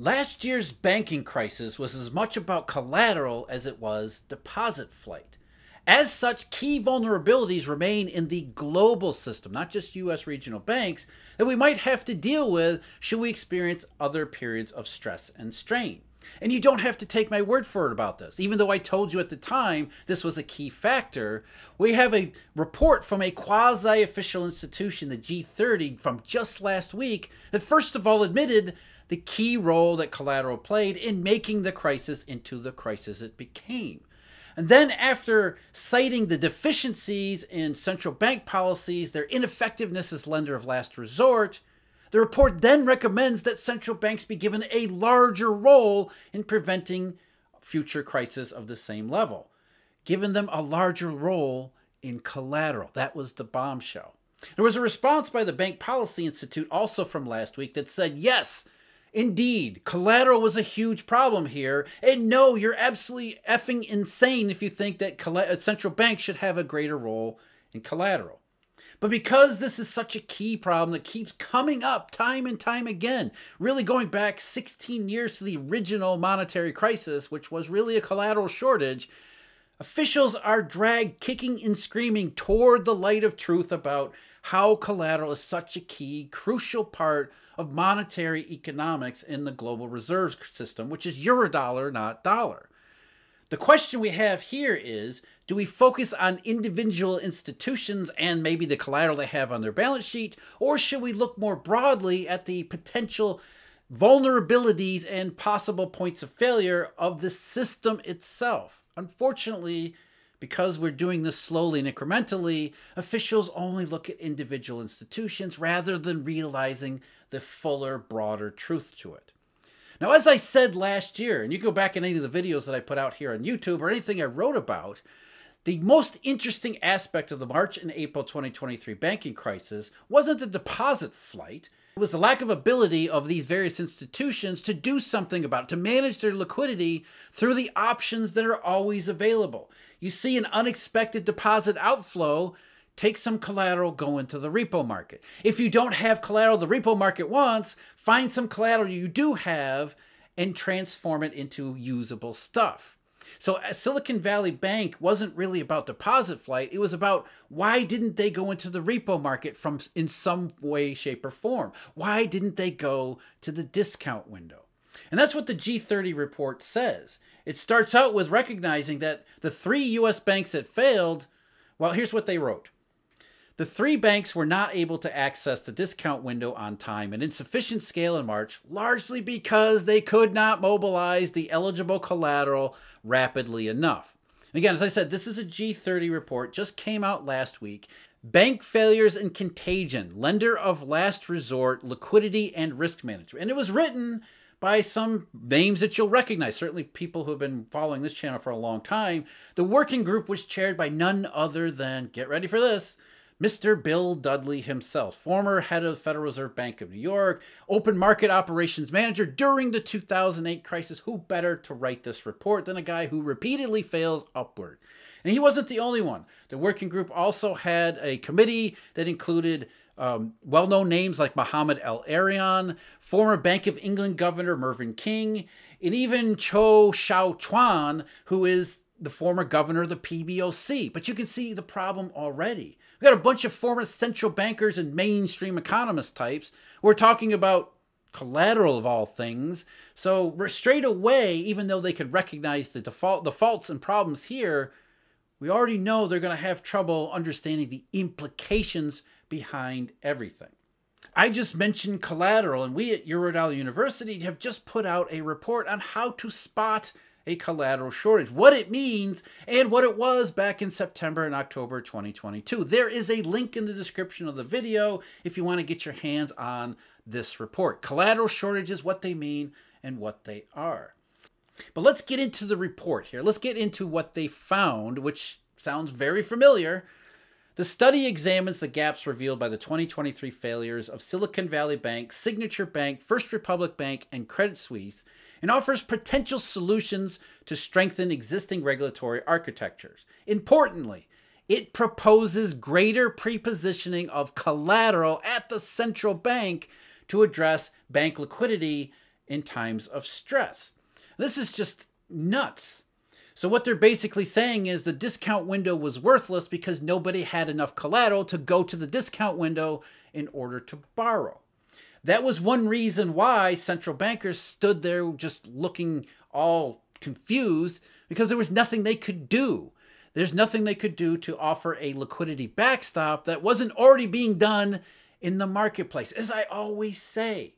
Last year's banking crisis was as much about collateral as it was deposit flight. As such, key vulnerabilities remain in the global system, not just US regional banks, that we might have to deal with should we experience other periods of stress and strain. And you don't have to take my word for it about this. Even though I told you at the time this was a key factor, we have a report from a quasi official institution, the G30, from just last week, that first of all admitted the key role that collateral played in making the crisis into the crisis it became. And then, after citing the deficiencies in central bank policies, their ineffectiveness as lender of last resort, the report then recommends that central banks be given a larger role in preventing future crises of the same level, giving them a larger role in collateral. That was the bombshell. There was a response by the Bank Policy Institute also from last week that said, yes, Indeed, collateral was a huge problem here. And no, you're absolutely effing insane if you think that central bank should have a greater role in collateral. But because this is such a key problem that keeps coming up time and time again, really going back 16 years to the original monetary crisis, which was really a collateral shortage, officials are dragged kicking and screaming toward the light of truth about how collateral is such a key, crucial part of monetary economics in the global reserve system, which is eurodollar, not dollar. The question we have here is do we focus on individual institutions and maybe the collateral they have on their balance sheet, or should we look more broadly at the potential vulnerabilities and possible points of failure of the system itself? Unfortunately, because we're doing this slowly and incrementally, officials only look at individual institutions rather than realizing the fuller, broader truth to it. Now, as I said last year, and you go back in any of the videos that I put out here on YouTube or anything I wrote about, the most interesting aspect of the March and April 2023 banking crisis wasn't the deposit flight. It was the lack of ability of these various institutions to do something about it, to manage their liquidity through the options that are always available. You see an unexpected deposit outflow, take some collateral, go into the repo market. If you don't have collateral the repo market wants, find some collateral you do have and transform it into usable stuff. So uh, Silicon Valley Bank wasn't really about deposit flight. It was about why didn't they go into the repo market from in some way, shape, or form? Why didn't they go to the discount window? And that's what the G30 report says. It starts out with recognizing that the three US banks that failed, well, here's what they wrote. The three banks were not able to access the discount window on time and in sufficient scale in March, largely because they could not mobilize the eligible collateral rapidly enough. Again, as I said, this is a G30 report, just came out last week. Bank failures and contagion, lender of last resort, liquidity and risk management. And it was written by some names that you'll recognize, certainly people who have been following this channel for a long time. The working group was chaired by none other than, get ready for this, Mr. Bill Dudley himself, former head of Federal Reserve Bank of New York, open market operations manager during the 2008 crisis. Who better to write this report than a guy who repeatedly fails upward? And he wasn't the only one. The working group also had a committee that included um, well known names like Mohamed El-Erian, former Bank of England Governor Mervyn King, and even Zhou Xiaochuan, who is the former governor of the PBOC. But you can see the problem already. We got a bunch of former central bankers and mainstream economist types. We're talking about collateral of all things. So straight away, even though they could recognize the default, the faults and problems here, we already know they're going to have trouble understanding the implications behind everything. I just mentioned collateral, and we at Eurodollar University have just put out a report on how to spot a collateral shortage, what it means, and what it was back in September and October 2022. There is a link in the description of the video if you want to get your hands on this report. Collateral shortages, what they mean, and what they are. But let's get into the report here. Let's get into what they found, which sounds very familiar. The study examines the gaps revealed by the 2023 failures of Silicon Valley Bank, Signature Bank, First Republic Bank, and Credit Suisse and offers potential solutions to strengthen existing regulatory architectures. Importantly, it proposes greater prepositioning of collateral at the central bank to address bank liquidity in times of stress. This is just nuts. So, what they're basically saying is the discount window was worthless because nobody had enough collateral to go to the discount window in order to borrow. That was one reason why central bankers stood there just looking all confused because there was nothing they could do. There's nothing they could do to offer a liquidity backstop that wasn't already being done in the marketplace. As I always say,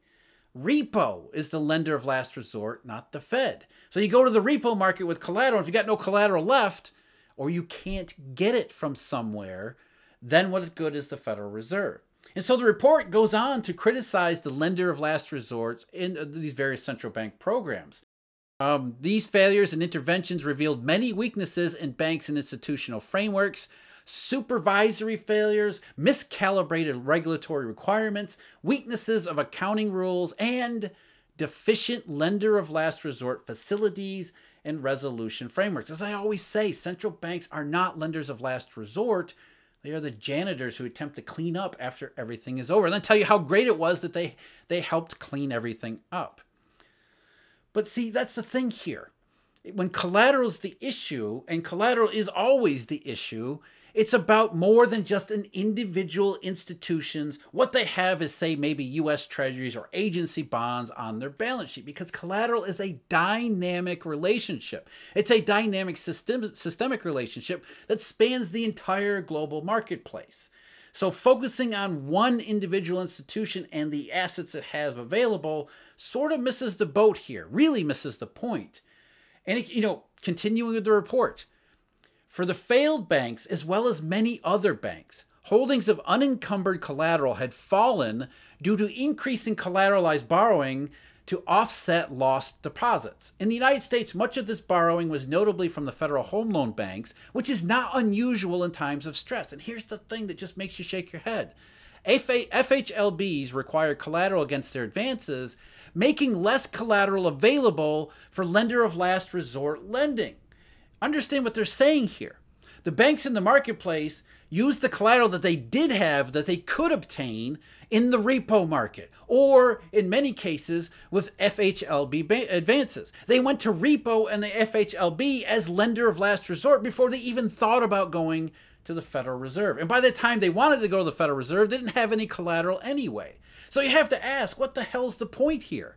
repo is the lender of last resort, not the Fed. So you go to the repo market with collateral. If you got no collateral left, or you can't get it from somewhere, then what good is the Federal Reserve? And so the report goes on to criticize the lender of last resort in uh, these various central bank programs. Um, these failures and interventions revealed many weaknesses in banks and institutional frameworks, supervisory failures, miscalibrated regulatory requirements, weaknesses of accounting rules, and deficient lender of last resort facilities and resolution frameworks. As I always say, central banks are not lenders of last resort. They are the janitors who attempt to clean up after everything is over. And then tell you how great it was that they, they helped clean everything up. But see, that's the thing here. When collateral is the issue, and collateral is always the issue, it's about more than just an individual institutions. What they have is, say, maybe US treasuries or agency bonds on their balance sheet because collateral is a dynamic relationship. It's a dynamic system, systemic relationship that spans the entire global marketplace. So, focusing on one individual institution and the assets it has available sort of misses the boat here, really misses the point. And, it, you know, continuing with the report, for the failed banks, as well as many other banks, holdings of unencumbered collateral had fallen due to increasing collateralized borrowing to offset lost deposits. In the United States, much of this borrowing was notably from the Federal Home Loan Banks, which is not unusual in times of stress. And here's the thing that just makes you shake your head. FHLBs require collateral against their advances, making less collateral available for lender of last resort lending understand what they're saying here. The banks in the marketplace use the collateral that they did have that they could obtain in the repo market or in many cases with FHLB advances. They went to repo and the FHLB as lender of last resort before they even thought about going to the Federal Reserve. And by the time they wanted to go to the Federal Reserve, they didn't have any collateral anyway. So you have to ask, what the hell's the point here?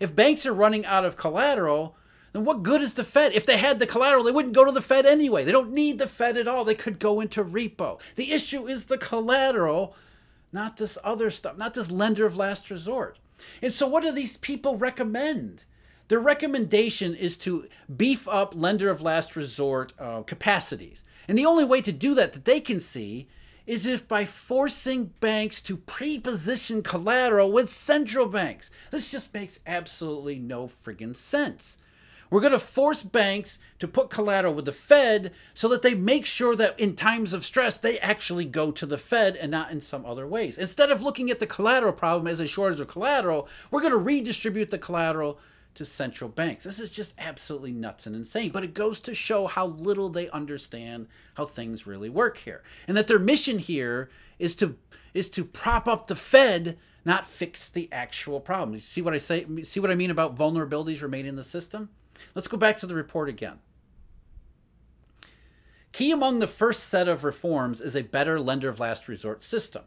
If banks are running out of collateral, then what good is the Fed? If they had the collateral, they wouldn't go to the Fed anyway. They don't need the Fed at all. They could go into repo. The issue is the collateral, not this other stuff, not this lender of last resort. And so, what do these people recommend? Their recommendation is to beef up lender of last resort uh, capacities. And the only way to do that that they can see is if by forcing banks to pre-position collateral with central banks. This just makes absolutely no friggin' sense. We're going to force banks to put collateral with the Fed so that they make sure that in times of stress, they actually go to the Fed and not in some other ways. Instead of looking at the collateral problem as a shortage of collateral, we're going to redistribute the collateral to central banks. This is just absolutely nuts and insane, but it goes to show how little they understand how things really work here. And that their mission here is to is to prop up the Fed, not fix the actual problem. You see what I say? See what I mean about vulnerabilities remaining in the system? Let's go back to the report again. Key among the first set of reforms is a better lender of last resort system.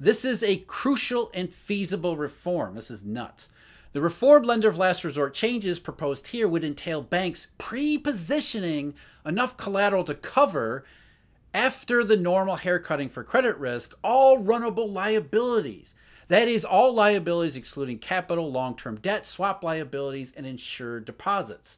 This is a crucial and feasible reform. This is nuts. The reformed lender of last resort changes proposed here would entail banks pre positioning enough collateral to cover, after the normal haircutting for credit risk, all runnable liabilities. That is, all liabilities excluding capital, long term debt, swap liabilities, and insured deposits.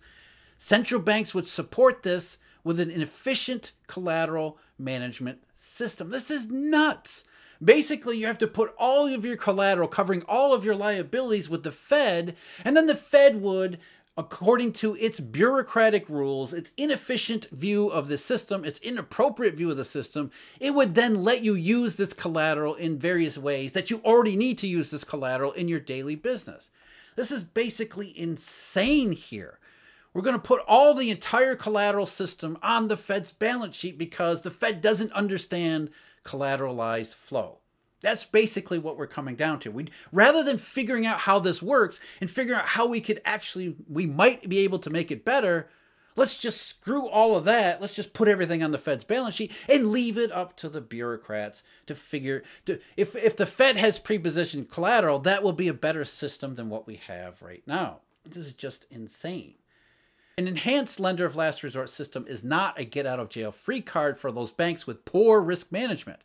Central banks would support this with an efficient collateral management system. This is nuts. Basically, you have to put all of your collateral covering all of your liabilities with the Fed, and then the Fed would according to its bureaucratic rules, its inefficient view of the system, its inappropriate view of the system, it would then let you use this collateral in various ways that you already need to use this collateral in your daily business. This is basically insane here. We're going to put all the entire collateral system on the Fed's balance sheet because the Fed doesn't understand collateralized flow. That's basically what we're coming down to. We rather than figuring out how this works and figuring out how we could actually we might be able to make it better, let's just screw all of that. Let's just put everything on the Fed's balance sheet and leave it up to the bureaucrats to figure to if if the Fed has prepositioned collateral, that will be a better system than what we have right now. This is just insane. An enhanced lender of last resort system is not a get out of jail free card for those banks with poor risk management.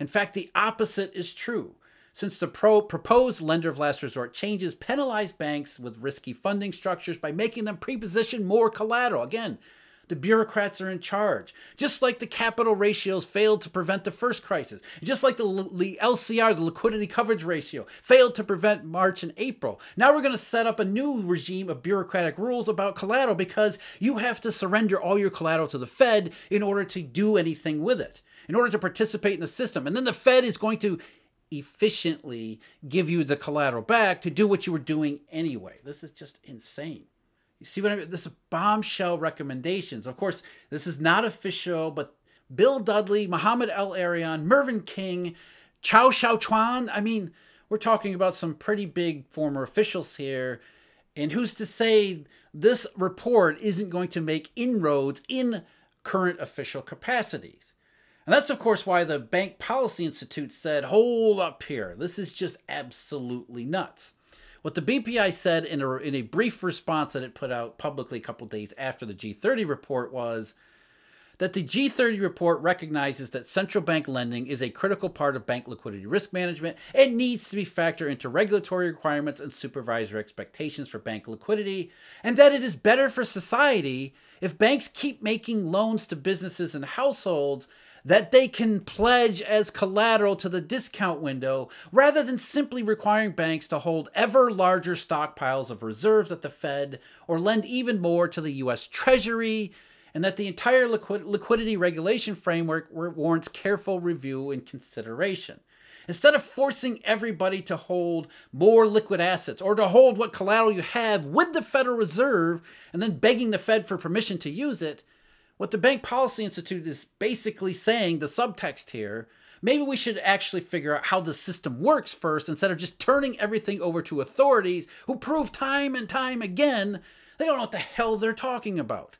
In fact, the opposite is true. Since the pro- proposed lender of last resort changes penalize banks with risky funding structures by making them preposition more collateral. Again, the bureaucrats are in charge. Just like the capital ratios failed to prevent the first crisis, just like the, the LCR, the liquidity coverage ratio, failed to prevent March and April. Now we're going to set up a new regime of bureaucratic rules about collateral because you have to surrender all your collateral to the Fed in order to do anything with it in order to participate in the system. And then the Fed is going to efficiently give you the collateral back to do what you were doing anyway. This is just insane. You see what I mean? This is bombshell recommendations. Of course, this is not official, but Bill Dudley, Mohamed El Erian, Mervyn King, Zhou Xiaochuan. I mean, we're talking about some pretty big former officials here. And who's to say this report isn't going to make inroads in current official capacities? And that's, of course, why the Bank Policy Institute said, hold up here. This is just absolutely nuts. What the BPI said in a, in a brief response that it put out publicly a couple days after the G30 report was that the G30 report recognizes that central bank lending is a critical part of bank liquidity risk management. And needs to be factored into regulatory requirements and supervisor expectations for bank liquidity, and that it is better for society if banks keep making loans to businesses and households that they can pledge as collateral to the discount window rather than simply requiring banks to hold ever larger stockpiles of reserves at the Fed or lend even more to the US Treasury, and that the entire liquid- liquidity regulation framework warrants careful review and consideration. Instead of forcing everybody to hold more liquid assets or to hold what collateral you have with the Federal Reserve and then begging the Fed for permission to use it, what the Bank Policy Institute is basically saying, the subtext here, maybe we should actually figure out how the system works first instead of just turning everything over to authorities who prove time and time again they don't know what the hell they're talking about.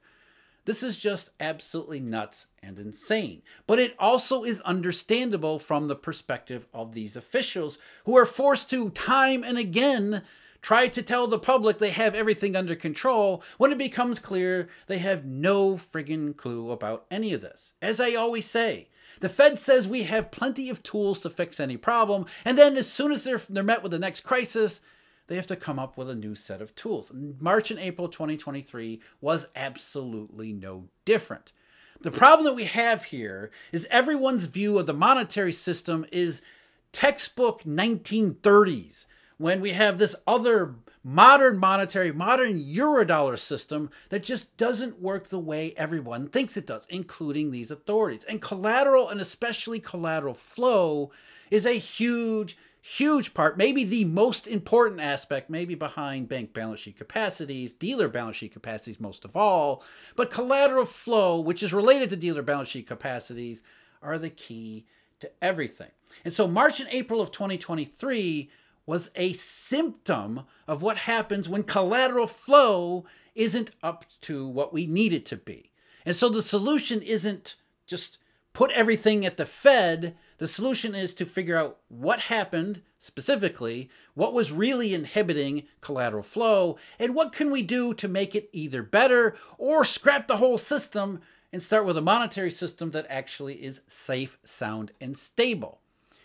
This is just absolutely nuts and insane. But it also is understandable from the perspective of these officials who are forced to time and again try to tell the public they have everything under control when it becomes clear they have no friggin' clue about any of this. As I always say, the Fed says we have plenty of tools to fix any problem, and then as soon as they're, they're met with the next crisis, they have to come up with a new set of tools. March and April 2023 was absolutely no different. The problem that we have here is everyone's view of the monetary system is textbook 1930s when we have this other modern monetary, modern eurodollar system that just doesn't work the way everyone thinks it does, including these authorities. And collateral, and especially collateral flow, is a huge, huge part, maybe the most important aspect, maybe behind bank balance sheet capacities, dealer balance sheet capacities most of all. But collateral flow, which is related to dealer balance sheet capacities, are the key to everything. And so March and April of 2023 was a symptom of what happens when collateral flow isn't up to what we need it to be. And so the solution isn't just put everything at the Fed. The solution is to figure out what happened specifically, what was really inhibiting collateral flow, and what can we do to make it either better or scrap the whole system and start with a monetary system that actually is safe, sound, and stable.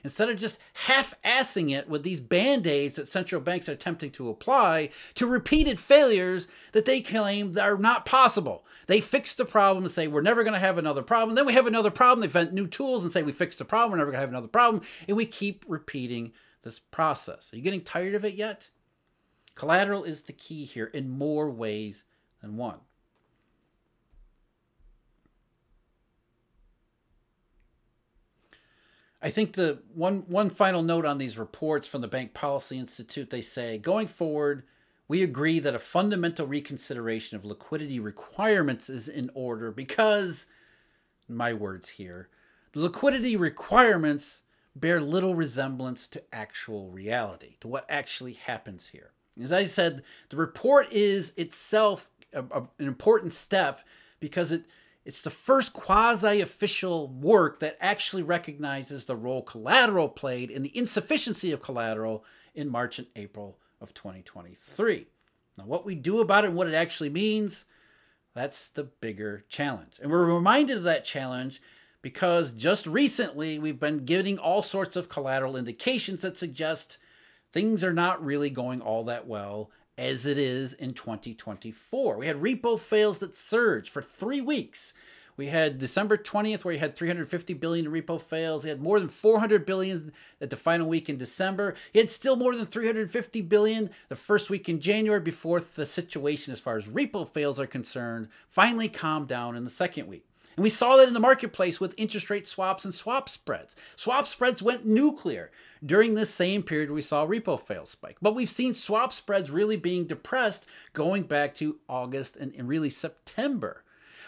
Instead of just half assing it with these band aids that central banks are attempting to apply to repeated failures that they claim are not possible. They fix the problem and say, we're never going to have another problem. Then we have another problem. They invent new tools and say, we fixed the problem. We're never going to have another problem. And we keep repeating this process. Are you getting tired of it yet? Collateral is the key here in more ways than one. I think the one one final note on these reports from the Bank Policy Institute they say going forward we agree that a fundamental reconsideration of liquidity requirements is in order because my words here the liquidity requirements bear little resemblance to actual reality, to what actually happens here. As I said, the report is itself a, a, an important step because it it's the first quasi official work that actually recognizes the role collateral played in the insufficiency of collateral in March and April of 2023. Now, what we do about it and what it actually means, that's the bigger challenge. And we're reminded of that challenge because just recently we've been getting all sorts of collateral indications that suggest things are not really going all that well as it is in 2024. We had repo fails that surged for three weeks. We had December 20th where you had 350 billion in repo fails. He had more than 400 billion at the final week in December. He had still more than 350 billion the first week in January before the situation as far as repo fails are concerned finally calmed down in the second week. And we saw that in the marketplace with interest rate swaps and swap spreads. Swap spreads went nuclear during this same period we saw repo fail spike. But we've seen swap spreads really being depressed going back to August and, and really September.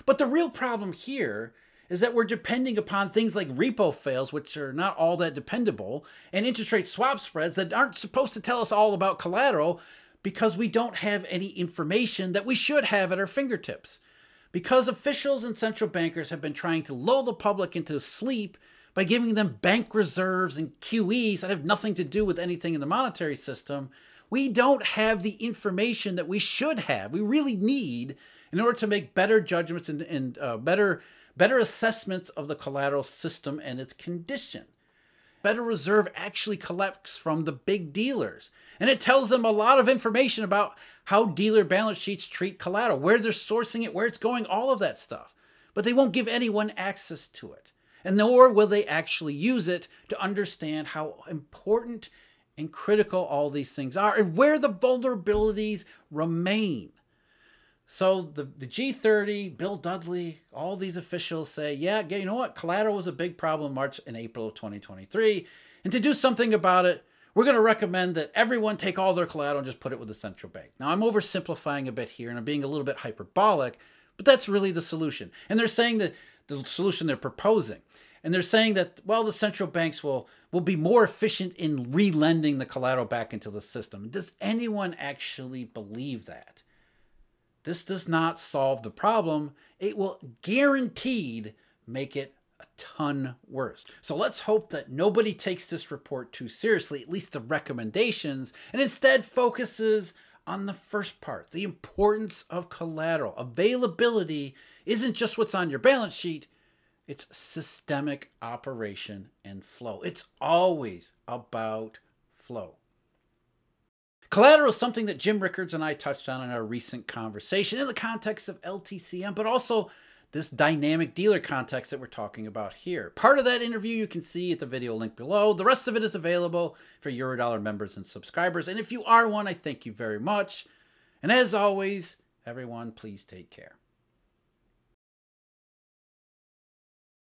But the real problem here is that we're depending upon things like repo fails, which are not all that dependable, and interest rate swap spreads that aren't supposed to tell us all about collateral because we don't have any information that we should have at our fingertips. Because officials and central bankers have been trying to lull the public into sleep by giving them bank reserves and QEs that have nothing to do with anything in the monetary system, we don't have the information that we should have. We really need in order to make better judgments and, and uh, better better assessments of the collateral system and its condition. Federal Reserve actually collects from the big dealers. And it tells them a lot of information about how dealer balance sheets treat collateral, where they're sourcing it, where it's going, all of that stuff. But they won't give anyone access to it. And nor will they actually use it to understand how important and critical all these things are and where the vulnerabilities remain. So the, the G30, Bill Dudley, all these officials say, yeah, you know what? Collateral was a big problem March and April of 2023. And to do something about it, we're going to recommend that everyone take all their collateral and just put it with the central bank. Now, I'm oversimplifying a bit here and I'm being a little bit hyperbolic, but that's really the solution. And they're saying that the solution they're proposing. And they're saying that, well, the central banks will, will be more efficient in relending the collateral back into the system. Does anyone actually believe that? This does not solve the problem. It will guaranteed make it a ton worse. So let's hope that nobody takes this report too seriously, at least the recommendations, and instead focuses on the first part the importance of collateral. Availability isn't just what's on your balance sheet, it's systemic operation and flow. It's always about flow. Collateral is something that Jim Rickards and I touched on in our recent conversation in the context of LTCM, but also this dynamic dealer context that we're talking about here. Part of that interview you can see at the video link below. The rest of it is available for Eurodollar members and subscribers. And if you are one, I thank you very much. And as always, everyone, please take care.